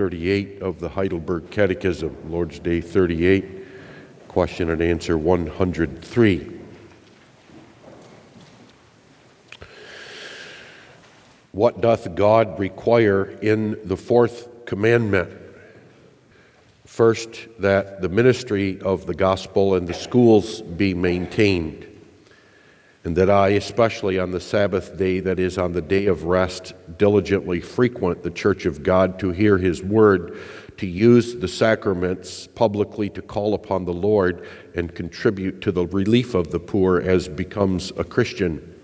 38 of the Heidelberg Catechism, Lord's Day 38, question and answer 103. What doth God require in the fourth commandment? First, that the ministry of the gospel and the schools be maintained and that I, especially on the Sabbath day, that is, on the day of rest, diligently frequent the church of God to hear his word, to use the sacraments publicly to call upon the Lord and contribute to the relief of the poor as becomes a Christian.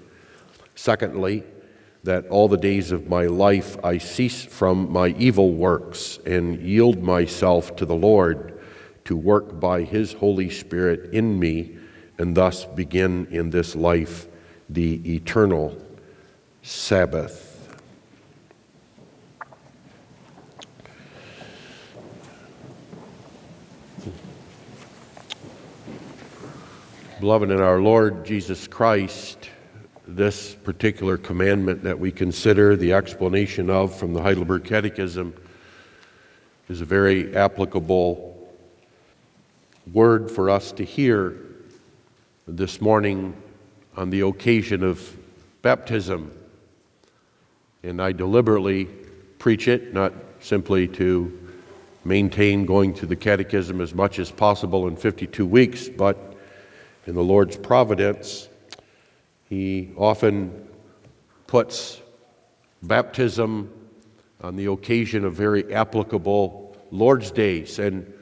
Secondly, that all the days of my life I cease from my evil works and yield myself to the Lord to work by his Holy Spirit in me and thus begin in this life the eternal Sabbath. Beloved in our Lord Jesus Christ, this particular commandment that we consider the explanation of from the Heidelberg Catechism is a very applicable word for us to hear this morning on the occasion of baptism. And I deliberately preach it, not simply to maintain going to the catechism as much as possible in 52 weeks, but in the Lord's providence, He often puts baptism on the occasion of very applicable Lord's days. And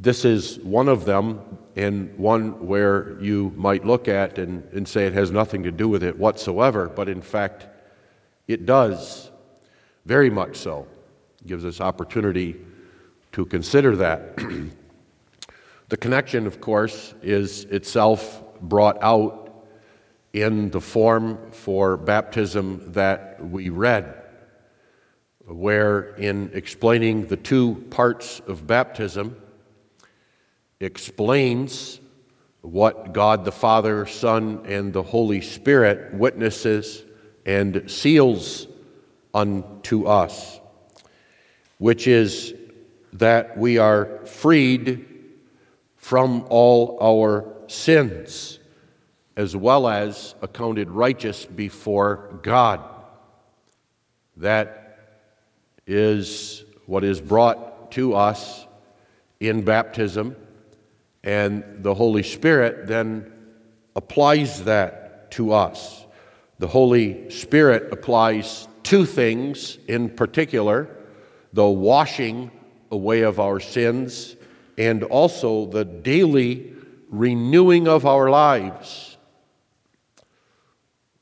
this is one of them, and one where you might look at and, and say it has nothing to do with it whatsoever, but in fact, it does, very much so. It gives us opportunity to consider that. the connection, of course, is itself brought out in the form for baptism that we read, where in explaining the two parts of baptism, explains what God the Father, Son, and the Holy Spirit witnesses and seals unto us, which is that we are freed from all our sins, as well as accounted righteous before God. That is what is brought to us in baptism and the Holy Spirit then applies that to us. The Holy Spirit applies two things in particular the washing away of our sins and also the daily renewing of our lives.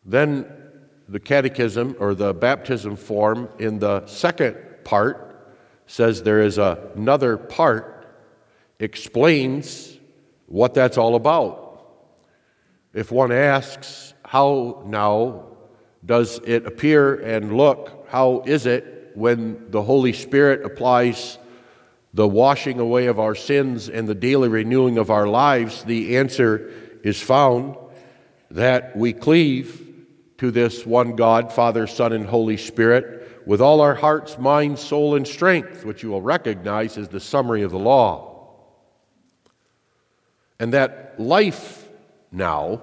Then the catechism or the baptism form in the second part says there is another part explains what that's all about. If one asks, how now does it appear and look? How is it when the Holy Spirit applies the washing away of our sins and the daily renewing of our lives? The answer is found that we cleave to this one God, Father, Son, and Holy Spirit with all our hearts, mind, soul, and strength, which you will recognize as the summary of the law. And that life now,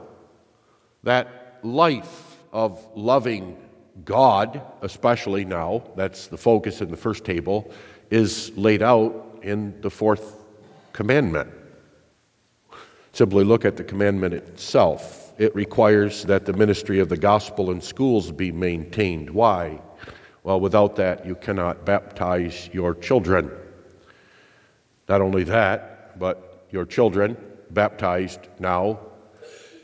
that life of loving God, especially now, that's the focus in the first table, is laid out in the fourth commandment. Simply look at the commandment itself. It requires that the ministry of the gospel in schools be maintained. Why? Well, without that, you cannot baptize your children. Not only that, but your children baptized now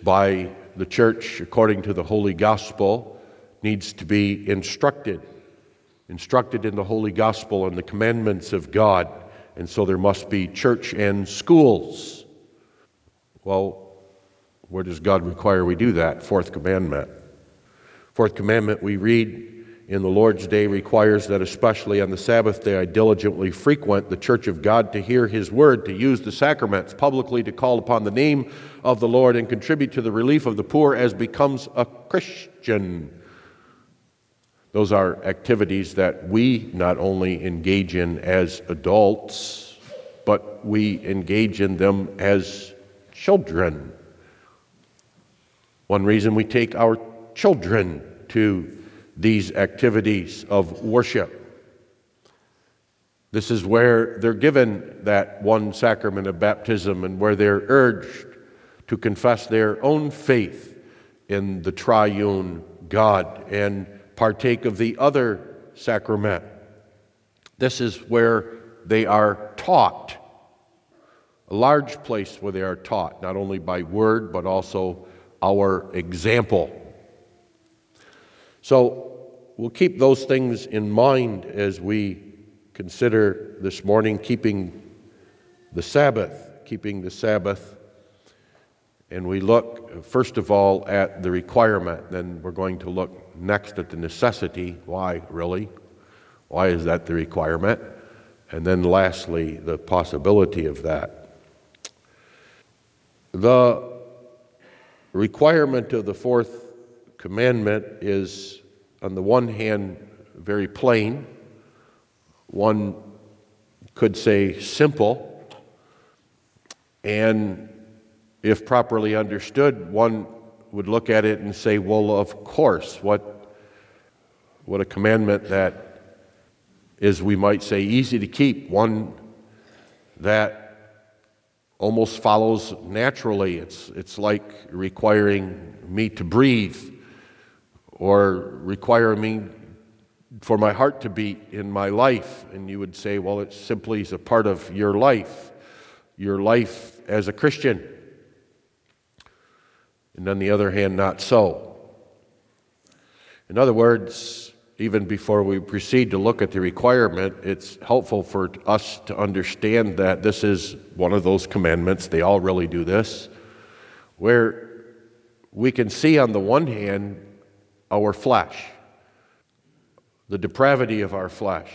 by the church according to the Holy Gospel needs to be instructed, instructed in the Holy Gospel and the commandments of God. And so there must be church and schools. Well, where does God require we do that? Fourth commandment. Fourth commandment we read in the Lord's Day requires that, especially on the Sabbath day, I diligently frequent the church of God to hear His word, to use the sacraments, publicly to call upon the name of the Lord, and contribute to the relief of the poor as becomes a Christian. Those are activities that we not only engage in as adults, but we engage in them as children. One reason we take our children to these activities of worship. This is where they're given that one sacrament of baptism and where they're urged to confess their own faith in the triune God and partake of the other sacrament. This is where they are taught, a large place where they are taught, not only by word, but also our example. So we'll keep those things in mind as we consider this morning keeping the Sabbath, keeping the Sabbath. And we look, first of all, at the requirement, then we're going to look next at the necessity. Why, really? Why is that the requirement? And then lastly, the possibility of that. The requirement of the fourth commandment is, on the one hand, very plain. One could say simple. And if properly understood, one would look at it and say, well, of course, what, what a commandment that is, we might say, easy to keep, one that almost follows naturally. It's, it's like requiring me to breathe or require me for my heart to beat in my life. And you would say, well, it simply is a part of your life, your life as a Christian. And on the other hand, not so. In other words, even before we proceed to look at the requirement, it's helpful for us to understand that this is one of those commandments, they all really do this, where we can see on the one hand our flesh, the depravity of our flesh,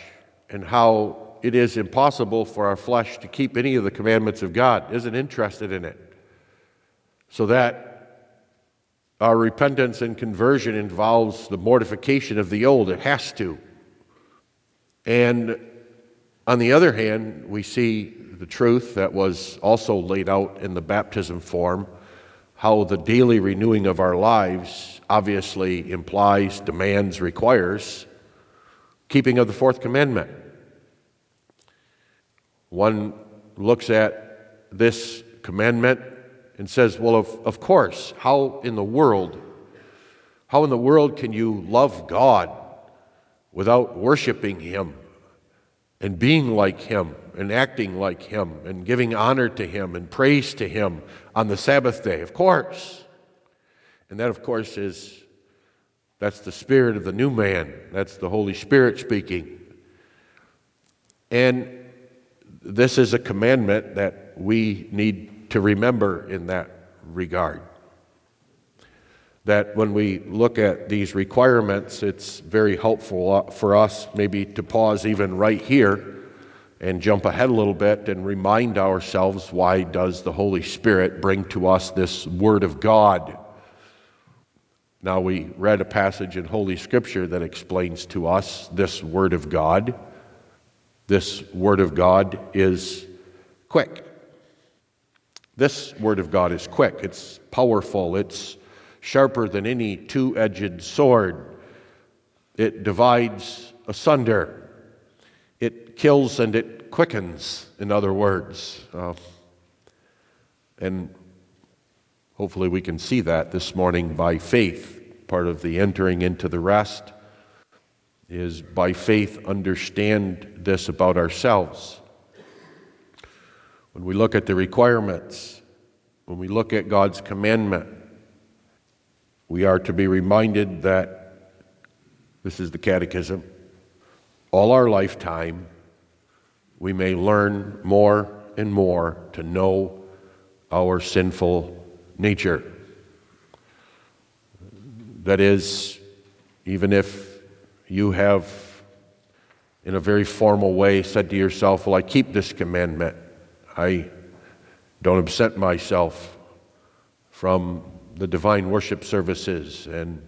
and how it is impossible for our flesh to keep any of the commandments of God, isn't interested in it. So that our repentance and conversion involves the mortification of the old, it has to. And on the other hand, we see the truth that was also laid out in the baptism form how the daily renewing of our lives obviously implies, demands, requires keeping of the fourth commandment. One looks at this commandment and says, Well, of, of course, how in the world, how in the world can you love God without worshiping Him and being like Him and acting like Him and giving honor to Him and praise to Him on the Sabbath day? Of course. And that, of course, is that's the spirit of the new man. That's the Holy Spirit speaking. And this is a commandment that we need to remember in that regard. That when we look at these requirements, it's very helpful uh, for us maybe to pause even right here and jump ahead a little bit and remind ourselves why does the Holy Spirit bring to us this Word of God? Now, we read a passage in Holy Scripture that explains to us this Word of God. This Word of God is quick. This Word of God is quick, it's powerful, it's sharper than any two edged sword. It divides asunder, it kills and it quickens, in other words. Uh, and hopefully we can see that this morning by faith. Part of the entering into the rest is by faith understand this about ourselves. When we look at the requirements, when we look at God's commandment, we are to be reminded that this is the catechism. All our lifetime, we may learn more and more to know our sinful nature. That is, even if you have, in a very formal way, said to yourself, Well, I keep this commandment. I don't absent myself from the divine worship services and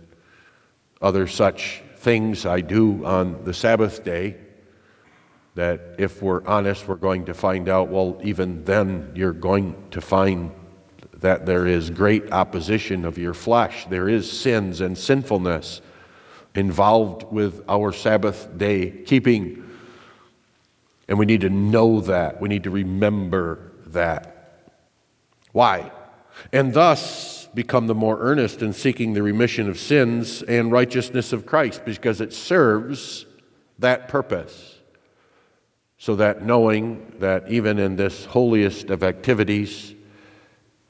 other such things I do on the Sabbath day that, if we're honest, we're going to find out, well, even then, you're going to find that there is great opposition of your flesh. There is sins and sinfulness involved with our Sabbath day keeping. And we need to know that. We need to remember that. Why? And thus become the more earnest in seeking the remission of sins and righteousness of Christ because it serves that purpose. So that knowing that even in this holiest of activities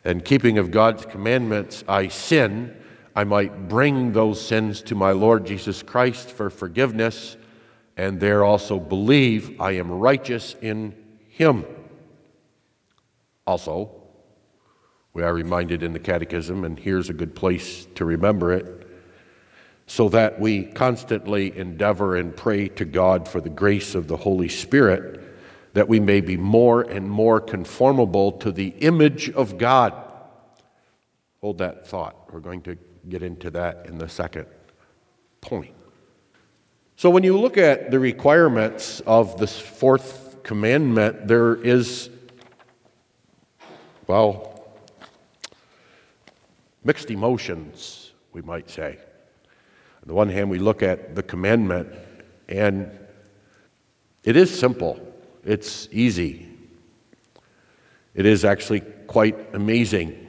and keeping of God's commandments, I sin, I might bring those sins to my Lord Jesus Christ for forgiveness and there also believe I am righteous in Him. Also, we are reminded in the Catechism, and here's a good place to remember it, so that we constantly endeavor and pray to God for the grace of the Holy Spirit, that we may be more and more conformable to the image of God. Hold that thought. We're going to get into that in the second point. So, when you look at the requirements of this fourth commandment, there is, well, mixed emotions, we might say. On the one hand, we look at the commandment, and it is simple, it's easy. It is actually quite amazing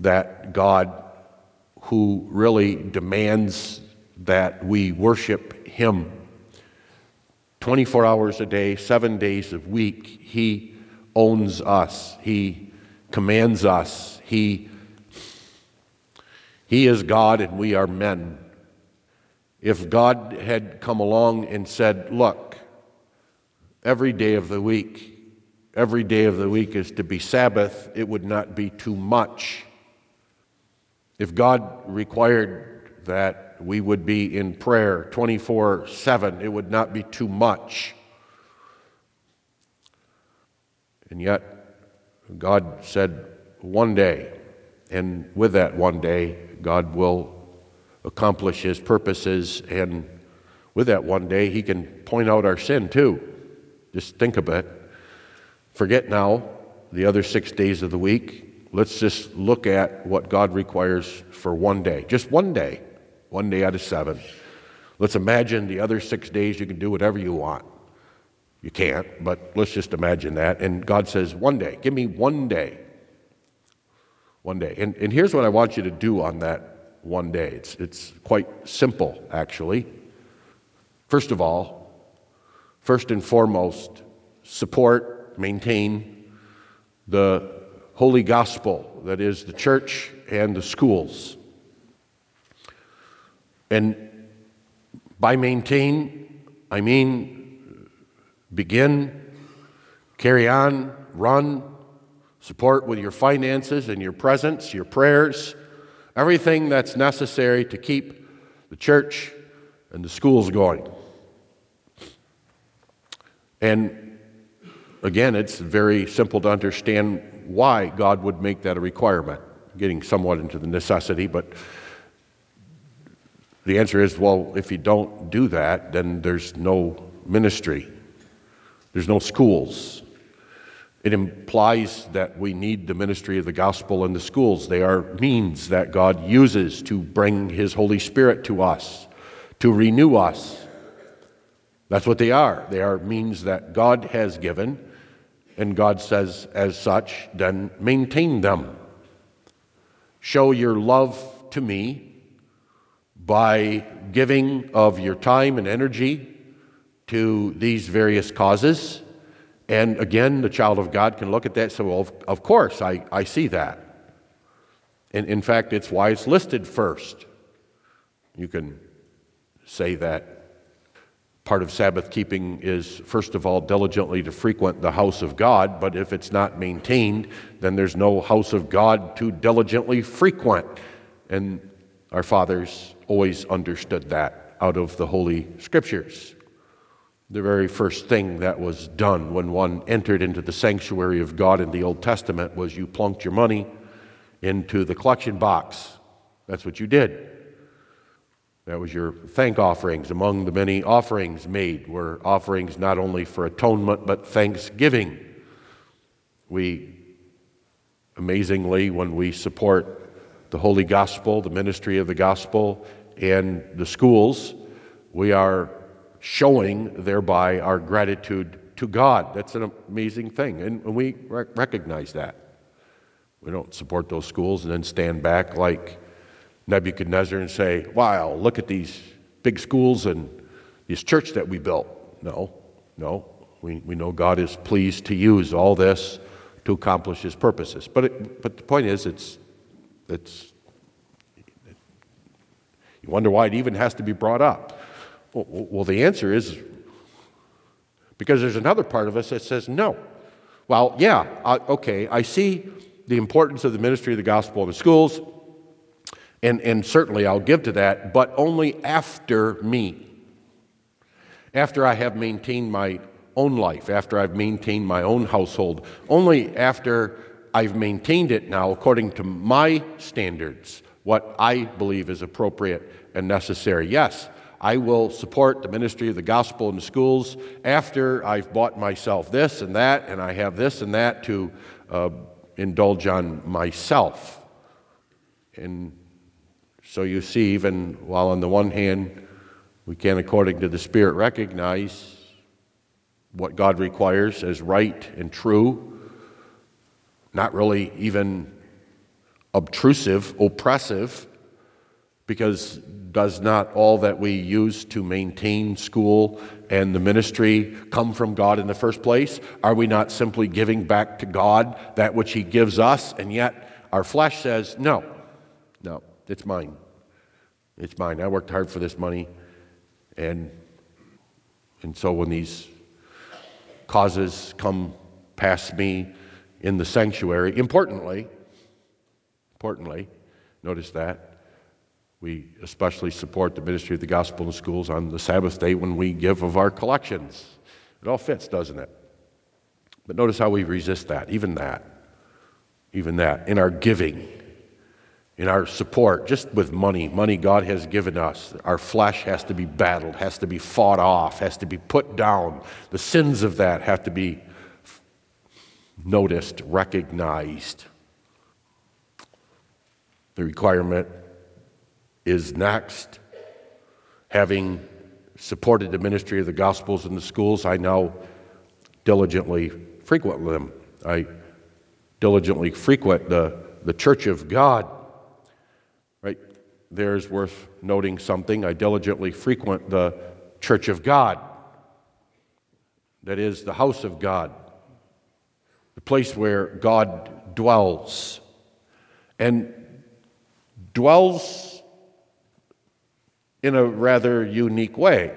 that God, who really demands that we worship Him 24 hours a day, seven days a week. He owns us, He commands us, He, he is God and we are men. If God had come along and said, Look, every day of the week, every day of the week is to be Sabbath, it would not be too much. If God required that we would be in prayer 24 7. It would not be too much. And yet, God said, one day, and with that one day, God will accomplish his purposes, and with that one day, he can point out our sin too. Just think a bit. Forget now the other six days of the week. Let's just look at what God requires for one day, just one day one day out of seven. Let's imagine the other six days you can do whatever you want. You can't, but let's just imagine that. And God says, one day, give me one day. One day. And, and here's what I want you to do on that one day. It's, it's quite simple, actually. First of all, first and foremost, support, maintain the holy gospel, that is, the church and the schools. And by maintain, I mean begin, carry on, run, support with your finances and your presence, your prayers, everything that's necessary to keep the church and the schools going. And again, it's very simple to understand why God would make that a requirement, getting somewhat into the necessity, but the answer is well, if you don't do that, then there's no ministry, there's no schools. It implies that we need the ministry of the gospel in the schools. They are means that God uses to bring His Holy Spirit to us, to renew us. That's what they are. They are means that God has given, and God says, as such, then maintain them. Show your love to me by giving of your time and energy to these various causes. And again, the child of God can look at that and say, well, of course, I, I see that. And in fact, it's why it's listed first. You can say that part of Sabbath keeping is, first of all, diligently to frequent the house of God, but if it's not maintained, then there's no house of God to diligently frequent. And our fathers always understood that out of the Holy Scriptures. The very first thing that was done when one entered into the sanctuary of God in the Old Testament was you plunked your money into the collection box. That's what you did. That was your thank offerings. Among the many offerings made were offerings not only for atonement but thanksgiving. We, amazingly, when we support the Holy Gospel, the ministry of the gospel, and the schools, we are showing thereby our gratitude to God. That's an amazing thing, and we recognize that. We don't support those schools and then stand back like Nebuchadnezzar and say, wow, look at these big schools and this church that we built. No, no. We, we know God is pleased to use all this to accomplish his purposes. But, it, but the point is, it's, it's, you wonder why it even has to be brought up. Well, well, the answer is because there's another part of us that says no. Well, yeah, okay, I see the importance of the ministry of the gospel in the schools. And, and certainly I'll give to that, but only after me. After I have maintained my own life, after I've maintained my own household, only after I've maintained it now according to my standards, what I believe is appropriate and necessary. Yes, I will support the ministry of the gospel in the schools after I've bought myself this and that, and I have this and that to uh, indulge on myself. And so you see, even while on the one hand, we can, according to the Spirit, recognize what God requires as right and true, not really even obtrusive, oppressive, because does not all that we use to maintain school and the ministry come from God in the first place? Are we not simply giving back to God that which He gives us? And yet our flesh says, no, no, it's mine. It's mine. I worked hard for this money. And, and so when these causes come past me in the sanctuary, importantly, importantly, notice that, we especially support the ministry of the gospel in schools on the Sabbath day when we give of our collections. It all fits, doesn't it? But notice how we resist that, even that, even that, in our giving in our support, just with money, money God has given us. Our flesh has to be battled, has to be fought off, has to be put down. The sins of that have to be noticed, recognized. The requirement is next. Having supported the ministry of the Gospels in the schools, I now diligently frequent them. I diligently frequent the, the church of God there's worth noting something. I diligently frequent the church of God, that is, the house of God, the place where God dwells. And dwells in a rather unique way,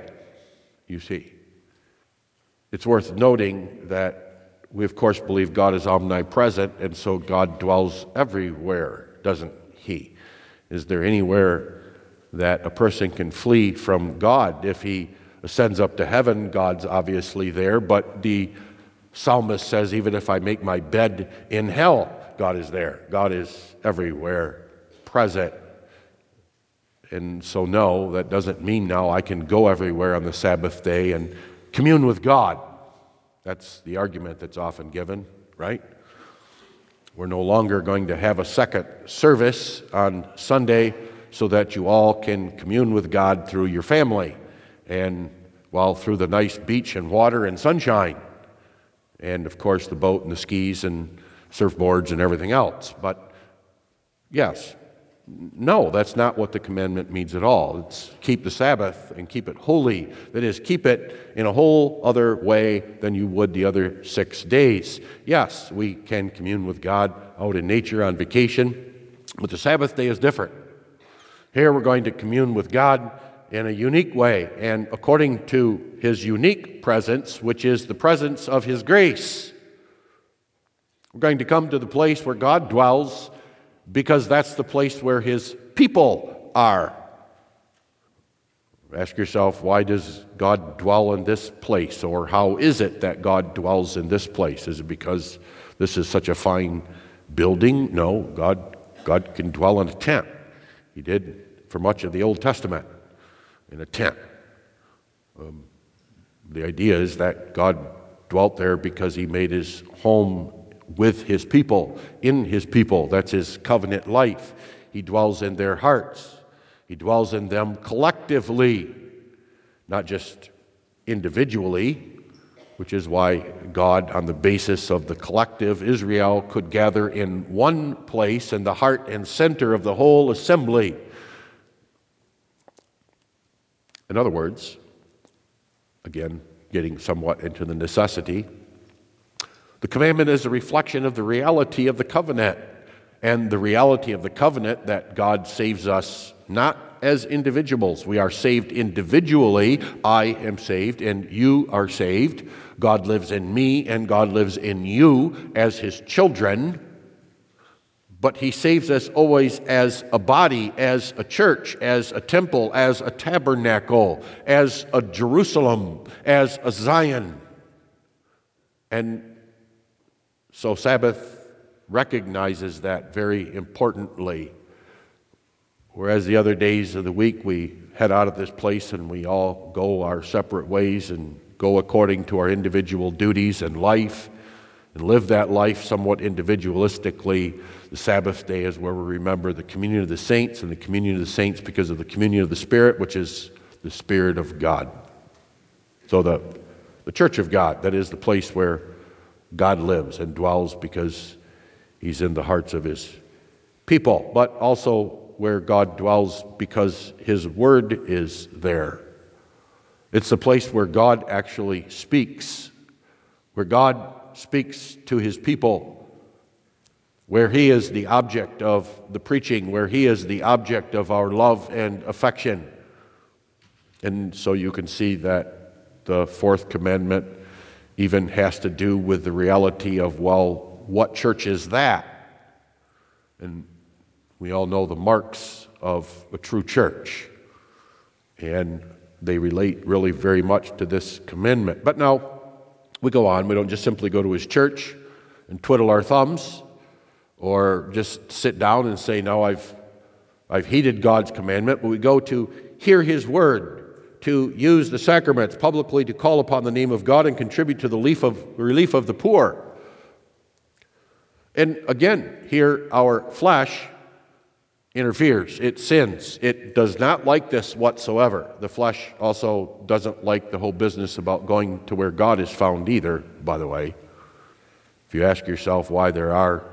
you see. It's worth noting that we, of course, believe God is omnipresent, and so God dwells everywhere, doesn't He? Is there anywhere that a person can flee from God? If he ascends up to heaven, God's obviously there, but the psalmist says, even if I make my bed in hell, God is there. God is everywhere present. And so, no, that doesn't mean now I can go everywhere on the Sabbath day and commune with God. That's the argument that's often given, right? We're no longer going to have a second service on Sunday so that you all can commune with God through your family and well through the nice beach and water and sunshine and of course the boat and the skis and surfboards and everything else. But yes, no, that's not what the commandment means at all. It's keep the Sabbath and keep it holy. That is, keep it in a whole other way than you would the other six days. Yes, we can commune with God out in nature on vacation, but the Sabbath day is different. Here we're going to commune with God in a unique way and according to his unique presence, which is the presence of his grace. We're going to come to the place where God dwells because that's the place where his people are. Ask yourself, why does God dwell in this place? Or how is it that God dwells in this place? Is it because this is such a fine building? No, God, God can dwell in a tent. He did for much of the Old Testament. in a tent. Um, the idea is that God dwelt there because he made his home with his people, in his people. That's his covenant life. He dwells in their hearts, he dwells in them collectively, not just individually, which is why God, on the basis of the collective Israel, could gather in one place in the heart and center of the whole assembly. In other words, again, getting somewhat into the necessity, the commandment is a reflection of the reality of the covenant and the reality of the covenant that God saves us not as individuals. We are saved individually. I am saved and you are saved. God lives in me and God lives in you as his children. But he saves us always as a body, as a church, as a temple, as a tabernacle, as a Jerusalem, as a Zion. And so Sabbath recognizes that very importantly. Whereas the other days of the week we head out of this place and we all go our separate ways and go according to our individual duties and life and live that life somewhat individualistically. The Sabbath day is where we remember the communion of the saints and the communion of the saints because of the communion of the Spirit, which is the Spirit of God. So the, the church of God, that is the place where God lives and dwells because he's in the hearts of his people, but also where God dwells because his word is there. It's the place where God actually speaks, where God speaks to his people, where he is the object of the preaching, where he is the object of our love and affection. And so you can see that the fourth commandment even has to do with the reality of, well, what church is that? And we all know the marks of a true church. And they relate really very much to this commandment. But now we go on. We don't just simply go to his church and twiddle our thumbs or just sit down and say, No, I've, I've heeded God's commandment. But we go to hear his word to use the sacraments publicly to call upon the name of God and contribute to the relief of, relief of the poor. And again, here our flesh interferes, it sins. It does not like this whatsoever. The flesh also doesn't like the whole business about going to where God is found either, by the way. If you ask yourself why there are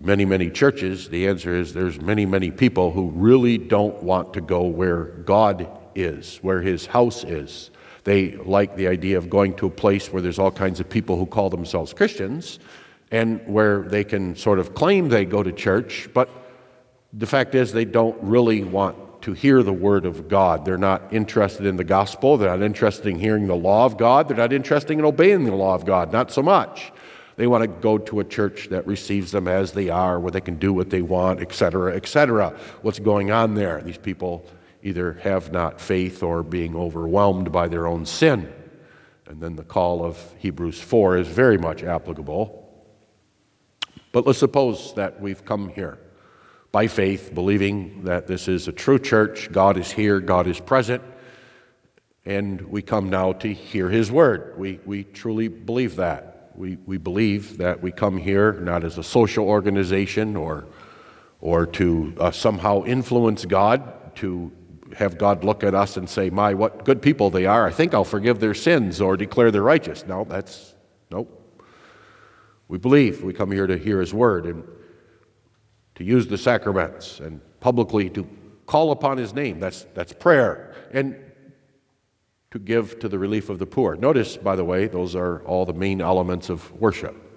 many, many churches, the answer is there's many, many people who really don't want to go where God is, where his house is. They like the idea of going to a place where there's all kinds of people who call themselves Christians and where they can sort of claim they go to church, but the fact is they don't really want to hear the word of God. They're not interested in the gospel. They're not interested in hearing the law of God. They're not interested in obeying the law of God, not so much. They want to go to a church that receives them as they are, where they can do what they want, etc., etc. What's going on there? These people either have not faith or being overwhelmed by their own sin. And then the call of Hebrews 4 is very much applicable. But let's suppose that we've come here by faith, believing that this is a true church. God is here, God is present, and we come now to hear His word. We, we truly believe that. We, we believe that we come here not as a social organization or, or to uh, somehow influence God, to have God look at us and say, My, what good people they are. I think I'll forgive their sins or declare they're righteous. No, that's, nope. We believe. We come here to hear His word and to use the sacraments and publicly to call upon His name. That's, that's prayer. And to give to the relief of the poor. Notice, by the way, those are all the main elements of worship.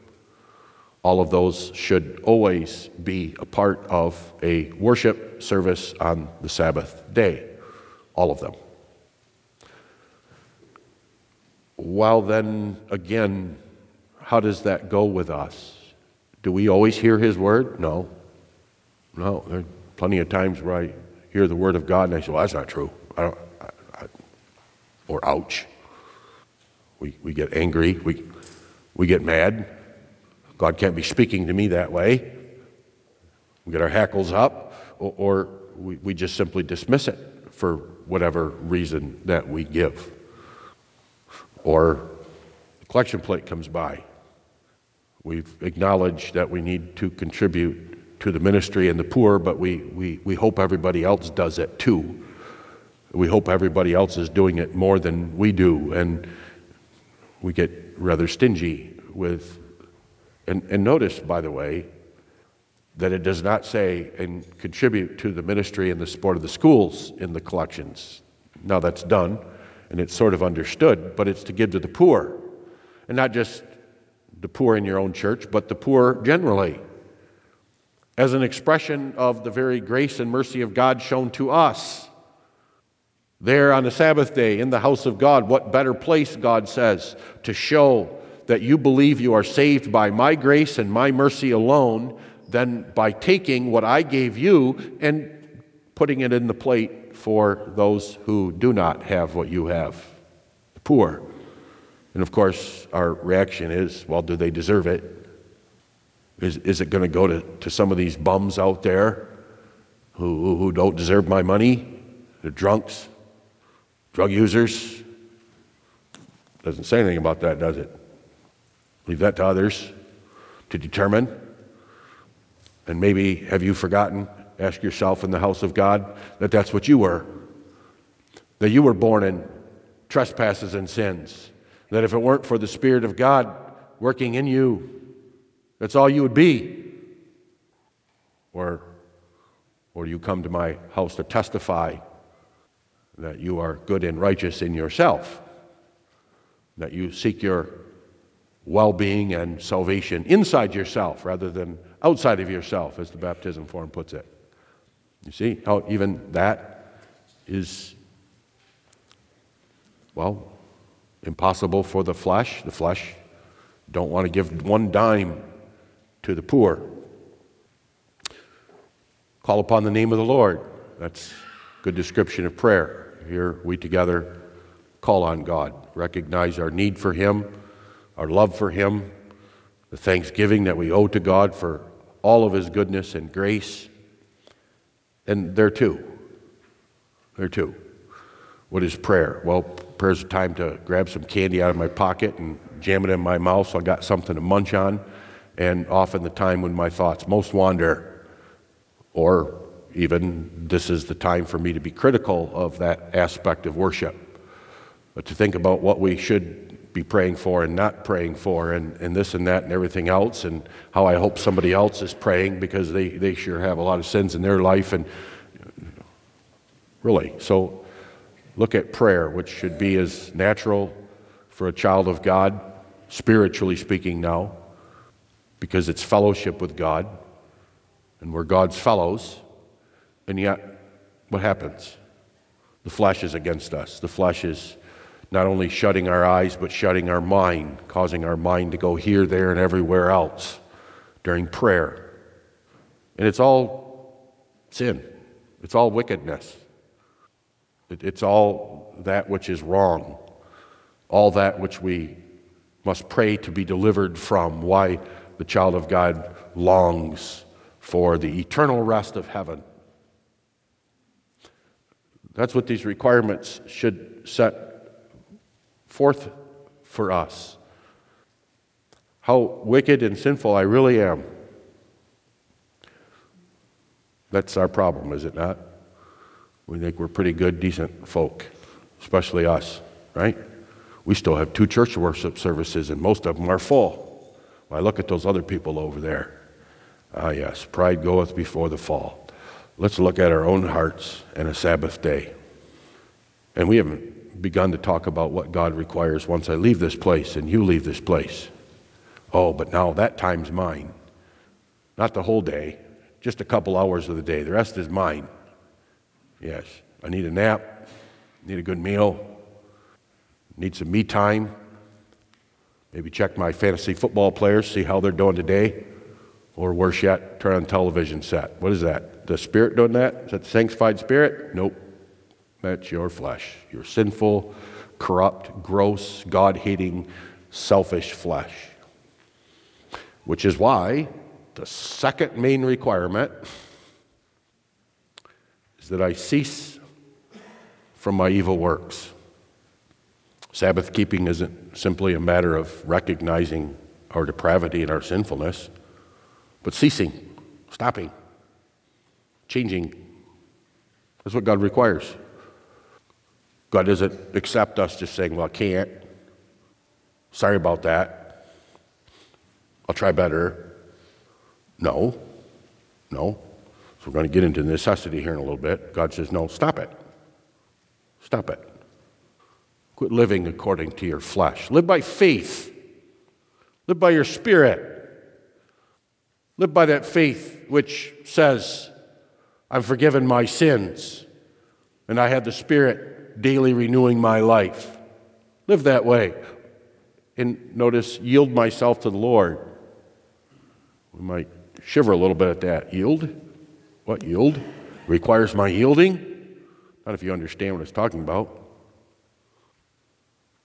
All of those should always be a part of a worship service on the Sabbath day. All of them. Well, then, again, how does that go with us? Do we always hear His word? No. No. There are plenty of times where I hear the word of God and I say, well, that's not true. I don't, I, I, or ouch. We, we get angry. We, we get mad. God can't be speaking to me that way. We get our hackles up, or, or we, we just simply dismiss it for whatever reason that we give. Or the collection plate comes by. We've acknowledged that we need to contribute to the ministry and the poor, but we, we, we hope everybody else does it too. We hope everybody else is doing it more than we do, and we get rather stingy with. And, and notice, by the way, that it does not say and contribute to the ministry and the support of the schools in the collections. Now that's done, and it's sort of understood, but it's to give to the poor. And not just the poor in your own church, but the poor generally, as an expression of the very grace and mercy of God shown to us. There on the Sabbath day in the house of God, what better place, God says, to show that you believe you are saved by my grace and my mercy alone than by taking what I gave you and putting it in the plate for those who do not have what you have, the poor. And of course, our reaction is well, do they deserve it? Is, is it going to go to, some of these bums out there who, who don't deserve my money? They're drunks, drug users. Doesn't say anything about that, does it? Leave that to others to determine. And maybe have you forgotten? Ask yourself in the house of God that that's what you were. That you were born in trespasses and sins. That if it weren't for the Spirit of God working in you, that's all you would be. Or, or you come to my house to testify that you are good and righteous in yourself, that you seek your well being and salvation inside yourself rather than outside of yourself, as the baptism form puts it. You see how even that is, well, impossible for the flesh. The flesh don't want to give one dime to the poor. Call upon the name of the Lord. That's good description of prayer. Here we together call on God, recognize our need for Him, our love for Him, the thanksgiving that we owe to God for all of His goodness and grace. And there too, there too. What is prayer? Well, prayer's a time to grab some candy out of my pocket and jam it in my mouth so I got something to munch on. And often the time when my thoughts most wander, or even this is the time for me to be critical of that aspect of worship. But to think about what we should be praying for and not praying for, and, and this and that and everything else, and how I hope somebody else is praying because they, they sure have a lot of sins in their life. And really, so look at prayer, which should be as natural for a child of God, spiritually speaking, now, because it's fellowship with God, and we're God's fellows. And yet, what happens? The flesh is against us. The flesh is not only shutting our eyes, but shutting our mind, causing our mind to go here, there, and everywhere else during prayer. And it's all sin, it's all wickedness, it's all that which is wrong, all that which we must pray to be delivered from. Why the child of God longs for the eternal rest of heaven. That's what these requirements should set forth for us how wicked and sinful I really am. That's our problem, is it not? We think we're pretty good, decent folk, especially us, right? We still have two church worship services, and most of them are full. I look at those other people over there. Ah, yes, pride goeth before the fall. Let's look at our own hearts and a Sabbath day. And we haven't begun to talk about what God requires once I leave this place and you leave this place. Oh, but now that time's mine. Not the whole day, just a couple hours of the day. The rest is mine. Yes, I need a nap, need a good meal, need some me time. Maybe check my fantasy football players, see how they're doing today. Or worse yet, turn on television set. What is that? The spirit doing that? Is that the sanctified spirit? Nope. That's your flesh, your sinful, corrupt, gross, God hating, selfish flesh. Which is why the second main requirement is that I cease from my evil works. Sabbath keeping isn't simply a matter of recognizing our depravity and our sinfulness, but ceasing, stopping, changing. That's what God requires. God doesn't accept us just saying, Well, I can't. Sorry about that. I'll try better. No, no. So we're going to get into necessity here in a little bit. God says, No, stop it. Stop it. Quit living according to your flesh. Live by faith. Live by your spirit. Live by that faith which says, I'm forgiven my sins, and I have the Spirit daily renewing my life. Live that way. And notice, yield myself to the Lord. We might shiver a little bit at that. Yield? What yield? Requires my yielding? Not if you understand what it's talking about.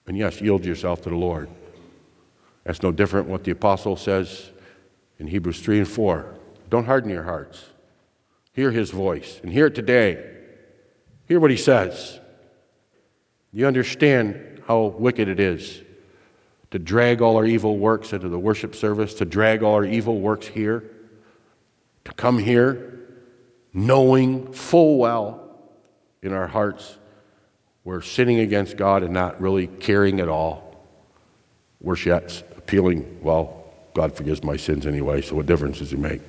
And yes, yield yourself to the Lord. That's no different what the apostle says in Hebrews 3 and 4. Don't harden your hearts. Hear his voice and hear it today. Hear what he says. You understand how wicked it is to drag all our evil works into the worship service, to drag all our evil works here, to come here knowing full well in our hearts we're sinning against God and not really caring at all. Worse yet, appealing, well, God forgives my sins anyway, so what difference does it make?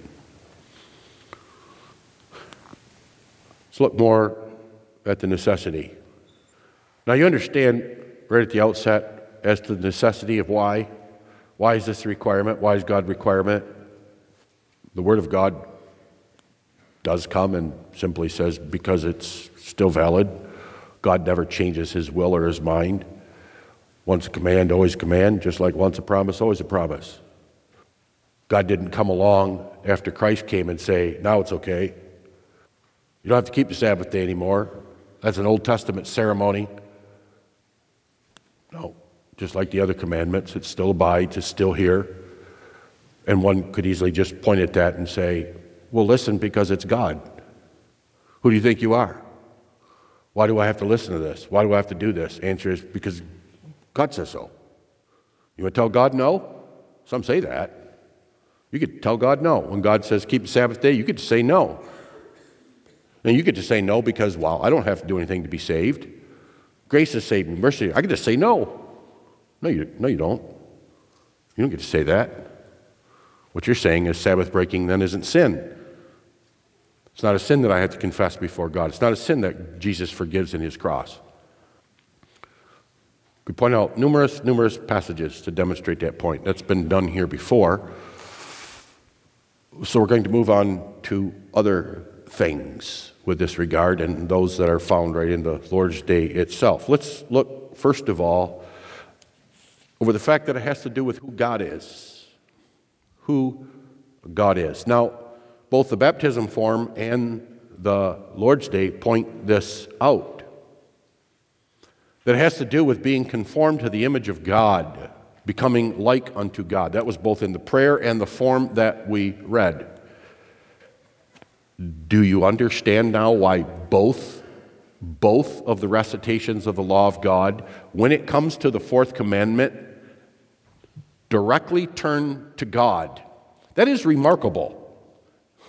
Let's look more at the necessity. Now, you understand right at the outset as to the necessity of why. Why is this a requirement? Why is God requirement? The Word of God does come and simply says, because it's still valid. God never changes his will or his mind. Once a command, always command, just like once a promise, always a promise. God didn't come along after Christ came and say, now it's okay. You don't have to keep the Sabbath day anymore. That's an Old Testament ceremony. No, just like the other commandments, it still abides, it's still here. And one could easily just point at that and say, well, listen, because it's God. Who do you think you are? Why do I have to listen to this? Why do I have to do this? Answer is because God says so. You want to tell God no? Some say that. You could tell God no. When God says keep the Sabbath day, you could say no. And you get to say no because, well, I don't have to do anything to be saved. Grace has saved me. Mercy, I get to say no. No, you, no, you don't. You don't get to say that. What you're saying is Sabbath breaking then isn't sin. It's not a sin that I have to confess before God. It's not a sin that Jesus forgives in his cross. We point out numerous, numerous passages to demonstrate that point. That's been done here before. So we're going to move on to other things with this regard and those that are found right in the Lord's Day itself. Let's look, first of all, over the fact that it has to do with who God is. Who God is. Now, both the baptism form and the Lord's Day point this out. That it has to do with being conformed to the image of God, becoming like unto God. That was both in the prayer and the form that we read. Do you understand now why both both of the recitations of the law of God when it comes to the fourth commandment directly turn to God? That is remarkable.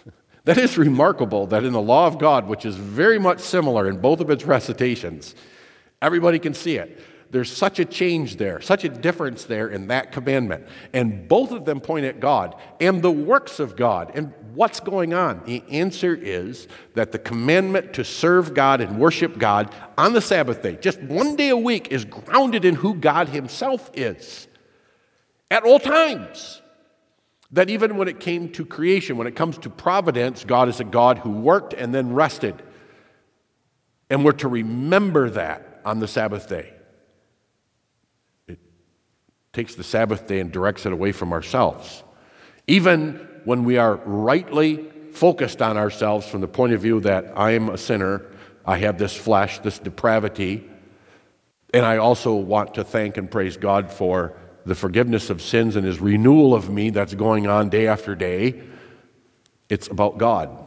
That is remarkable that in the law of God, which is very much similar in both of its recitations, everybody can see it. There's such a change there, such a difference there in that commandment. And both of them point at God and the works of God. And what's going on? The answer is that the commandment to serve God and worship God on the Sabbath day, just one day a week, is grounded in who God Himself is at all times that even when it came to creation, when it comes to providence, God is a God who worked and then rested. And we're to remember that on the Sabbath day. Takes the Sabbath day and directs it away from ourselves. Even when we are rightly focused on ourselves from the point of view that I am a sinner, I have this flesh, this depravity, and I also want to thank and praise God for the forgiveness of sins and his renewal of me that's going on day after day. It's about God.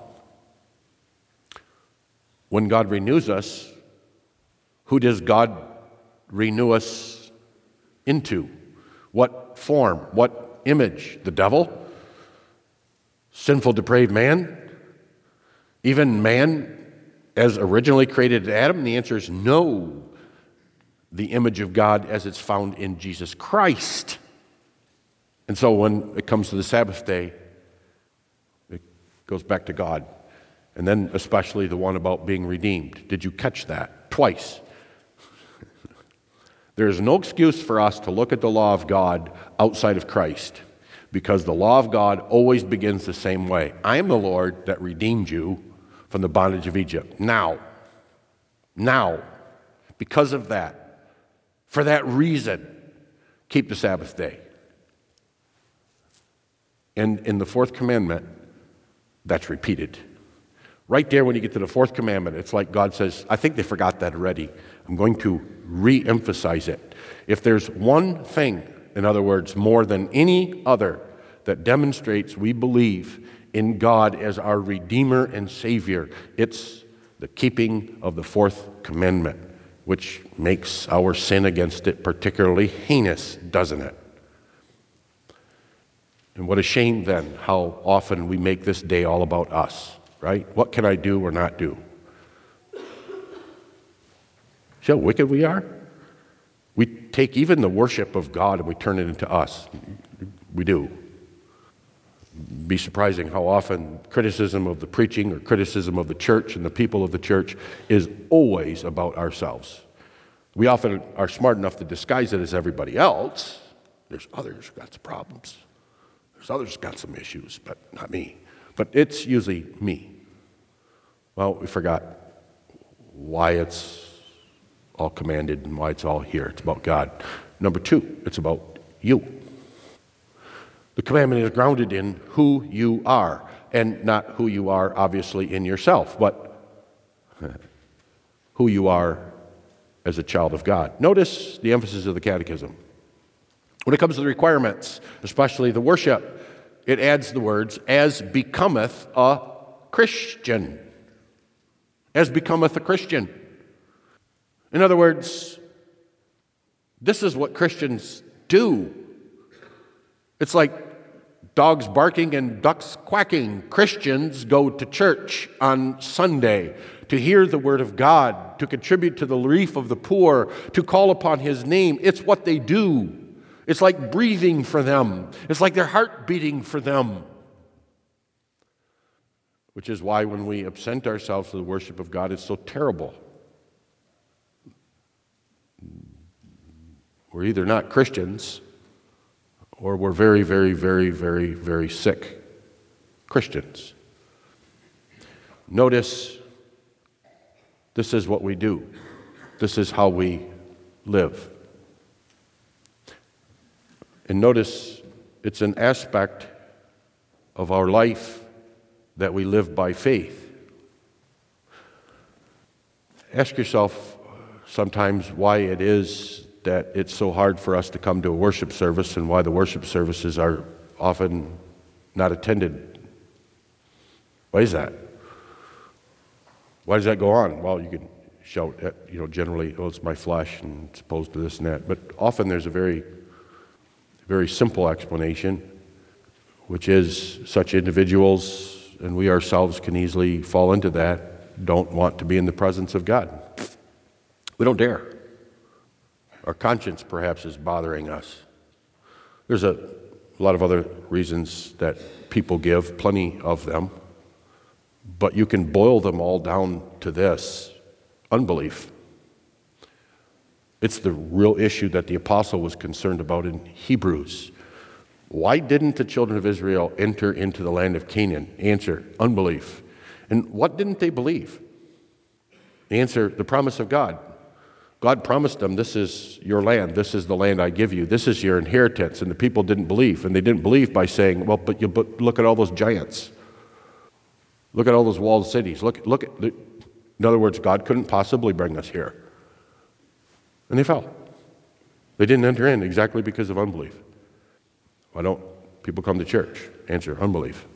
When God renews us, Who does God renew us into? What form? What image? The devil? Sinful, depraved man? Even man as originally created Adam? The answer is no. The image of God as it's found in Jesus Christ. And so when it comes to the Sabbath day, it goes back to God. And then, especially the one about being redeemed. Did you catch that? Twice. There is no excuse for us to look at the law of God outside of Christ because the law of God always begins the same way I am the Lord that redeemed you from the bondage of Egypt. Now, now, because of that, for that reason, keep the Sabbath day. And in the fourth commandment, that's repeated. Right there, when you get to the fourth commandment, it's like God says, I think they forgot that already. I'm going to re emphasize it. If there's one thing, in other words, more than any other, that demonstrates we believe in God as our Redeemer and Savior, it's the keeping of the fourth commandment, which makes our sin against it particularly heinous, doesn't it? And what a shame then how often we make this day all about us right? What can I do or not do? See how wicked we are? We take even the worship of God and we turn it into us. We do. Be surprising how often criticism of the preaching or criticism of the church and the people of the church is always about ourselves. We often are smart enough to disguise it as everybody else. There's others who got some problems. There's others who got some issues, but not me but it's usually me. Well, we forgot why it's all commanded and why it's all here. It's about God. Number two, it's about you. The commandment is grounded in who you are, and not who you are, obviously, in yourself, but who you are as a child of God. Notice the emphasis of the catechism. When it comes to the requirements, especially the worship, it adds the words, as becometh a Christian. As becometh a Christian. In other words, this is what Christians do. It's like dogs barking and ducks quacking. Christians go to church on Sunday to hear the Word of God, to contribute to the relief of the poor, to call upon His name. It's what they do. It's like breathing for them, it's like their heart beating for them. Which is why when we absent ourselves to the worship of God, it's so terrible. We're either not Christians or we're very, very, very, very, very sick Christians. Notice this is what we do, this is how we live. And notice it's an aspect of our life that we live by faith. Ask yourself sometimes why it is that it's so hard for us to come to a worship service and why the worship services are often not attended. Why is that? Why does that go on? Well, you can shout at, you know, generally, oh, it's my flesh and it's opposed to this and that. But often there's a very very simple explanation, which is such individuals, and we ourselves can easily fall into that, don't want to be in the presence of God. We don't dare. Our conscience, perhaps, is bothering us. There's a, lot of other reasons that people give, plenty of them, but you can boil them all down to this unbelief. It's the real issue that the apostle was concerned about in Hebrews. Why didn't the children of Israel enter into the land of Canaan? Answer unbelief. And what didn't they believe? Answer the promise of God. God promised them, This is your land. This is the land I give you. This is your inheritance. And the people didn't believe. And they didn't believe by saying, Well, but, you, but look at all those giants. Look at all those walled cities. Look, look at the, in other words, God couldn't possibly bring us here. And they fell. They didn't enter in exactly because of unbelief. Why don't people come to church? Answer unbelief.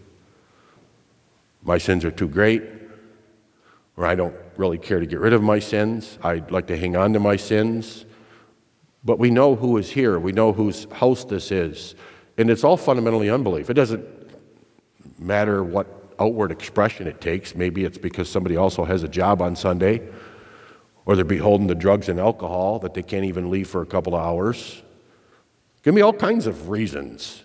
My sins are too great, or I don't really care to get rid of my sins. I'd like to hang on to my sins. But we know who is here, we know whose house this is. And it's all fundamentally unbelief. It doesn't matter what outward expression it takes. Maybe it's because somebody also has a job on Sunday, or they're beholden to drugs and alcohol that they can't even leave for a couple of hours. Give me all kinds of reasons.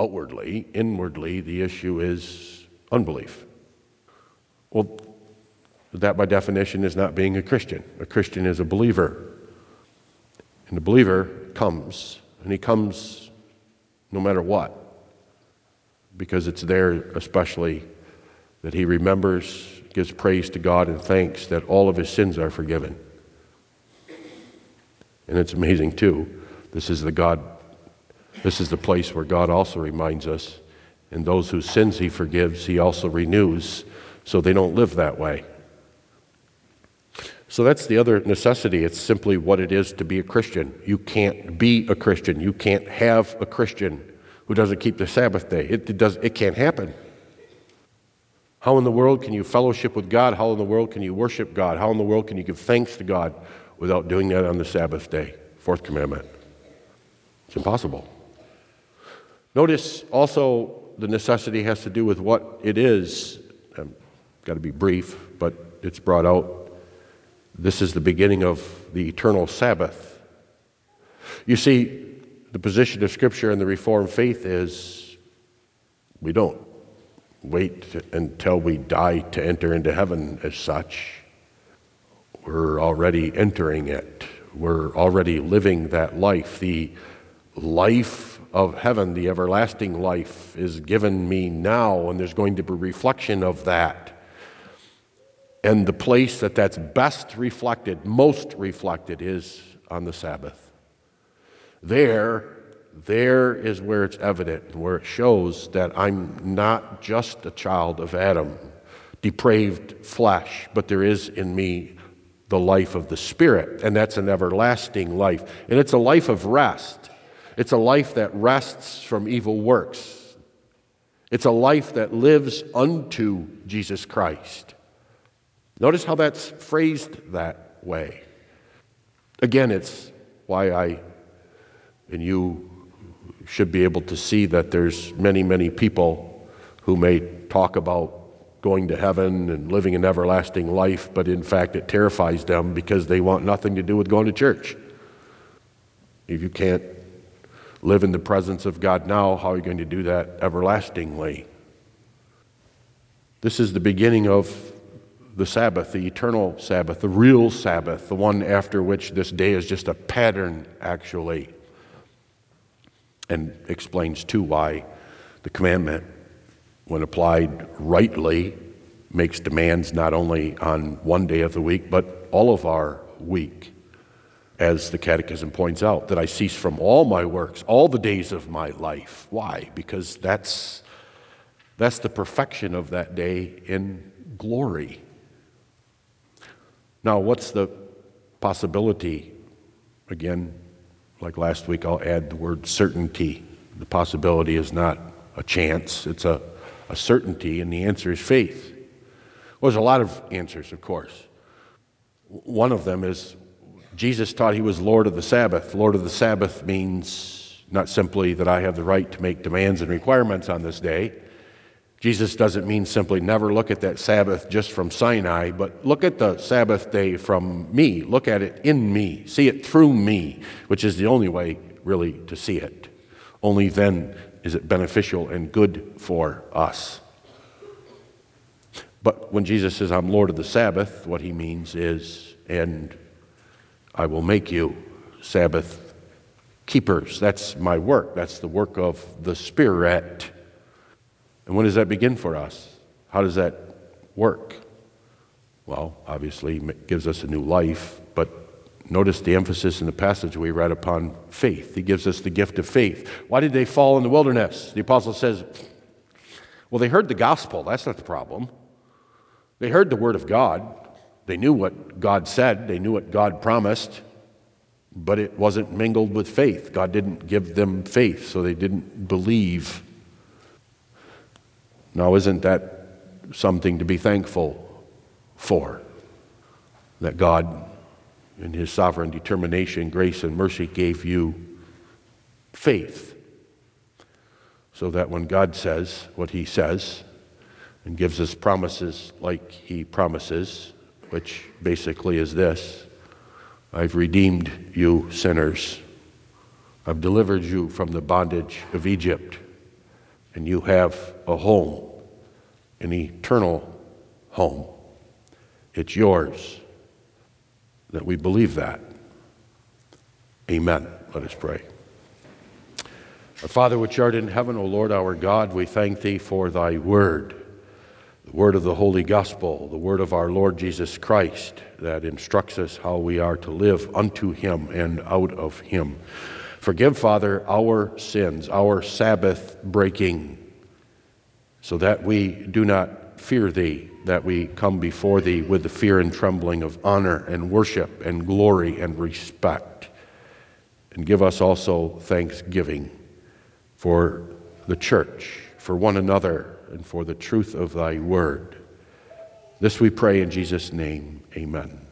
Outwardly, inwardly, the issue is unbelief. Well, that by definition is not being a Christian. A Christian is a believer. And the believer comes, and he comes no matter what, because it's there, especially, that he remembers, gives praise to God, and thanks that all of his sins are forgiven. And it's amazing, too. This is the God, this is the place where God also reminds us, and those whose sins he forgives, he also renews, so they don't live that way. So that's the other necessity. It's simply what it is to be a Christian. You can't be a Christian. You can't have a Christian who doesn't keep the Sabbath day. It, it, does, it can't happen. How in the world can you fellowship with God? How in the world can you worship God? How in the world can you give thanks to God without doing that on the Sabbath day? Fourth commandment. It's impossible. Notice also the necessity has to do with what it is. Um, I've got to be brief, but it's brought out this is the beginning of the eternal Sabbath. You see, the position of Scripture and the Reformed faith is we don't wait until we die to enter into heaven as such. We're already entering it, we're already living that life. The life of heaven, the everlasting life, is given me now, and there's going to be reflection of that and the place that that's best reflected, most reflected, is on the Sabbath. There, there is where it's evident, where it shows that I'm not just a child of Adam, depraved flesh, but there is in me the life of the Spirit, and that's an everlasting life. And it's a life of rest. It's a life that rests from evil works. It's a life that lives unto Jesus Christ. Notice how that's phrased that way. Again, it's why I and you should be able to see that there's many, many people who may talk about going to heaven and living an everlasting life, but in fact it terrifies them because they want nothing to do with going to church. If you can't live in the presence of God now, how are you going to do that everlastingly? This is the beginning of the Sabbath, the eternal Sabbath, the real Sabbath, the one after which this day is just a pattern, actually. And explains, too, why the commandment, when applied rightly, makes demands not only on one day of the week, but all of our week. As the Catechism points out, that I cease from all my works, all the days of my life. Why? Because that's, that's the perfection of that day in glory. Now, what's the possibility? Again, like last week, I'll add the word certainty. The possibility is not a chance, it's a, a certainty, and the answer is faith. Well, there's a lot of answers, of course. One of them is Jesus taught he was Lord of the Sabbath. Lord of the Sabbath means not simply that I have the right to make demands and requirements on this day, Jesus doesn't mean simply never look at that Sabbath just from Sinai, but look at the Sabbath day from me. Look at it in me. See it through me, which is the only way really to see it. Only then is it beneficial and good for us. But when Jesus says, I'm Lord of the Sabbath, what he means is, and I will make you Sabbath keepers. That's my work. That's the work of the Spirit. And when does that begin for us? How does that work? Well, obviously, it gives us a new life, but notice the emphasis in the passage we read upon faith. He gives us the gift of faith. Why did they fall in the wilderness? The apostle says, well, they heard the gospel. That's not the problem. They heard the word of God. They knew what God said, they knew what God promised, but it wasn't mingled with faith. God didn't give them faith, so they didn't believe now, isn't that something to be thankful for. That God, in His sovereign determination, grace, and mercy, gave you faith. So that when God says what He says and gives us promises like He promises, which basically is this I've redeemed you, sinners. I've delivered you from the bondage of Egypt, and you have a home, an eternal home. It's yours. That we believe that. Amen. Let us pray. Our Father, which art in heaven, O Lord our God, we thank thee for thy word, the word of the Holy Gospel, the word of our Lord Jesus Christ that instructs us how we are to live unto him and out of him. Forgive, Father, our sins, our Sabbath breaking, so that we do not fear thee, that we come before thee with the fear and trembling of honor and worship and glory and respect. And give us also thanksgiving for the church, for one another, and for the truth of thy word. This we pray in Jesus' name. Amen.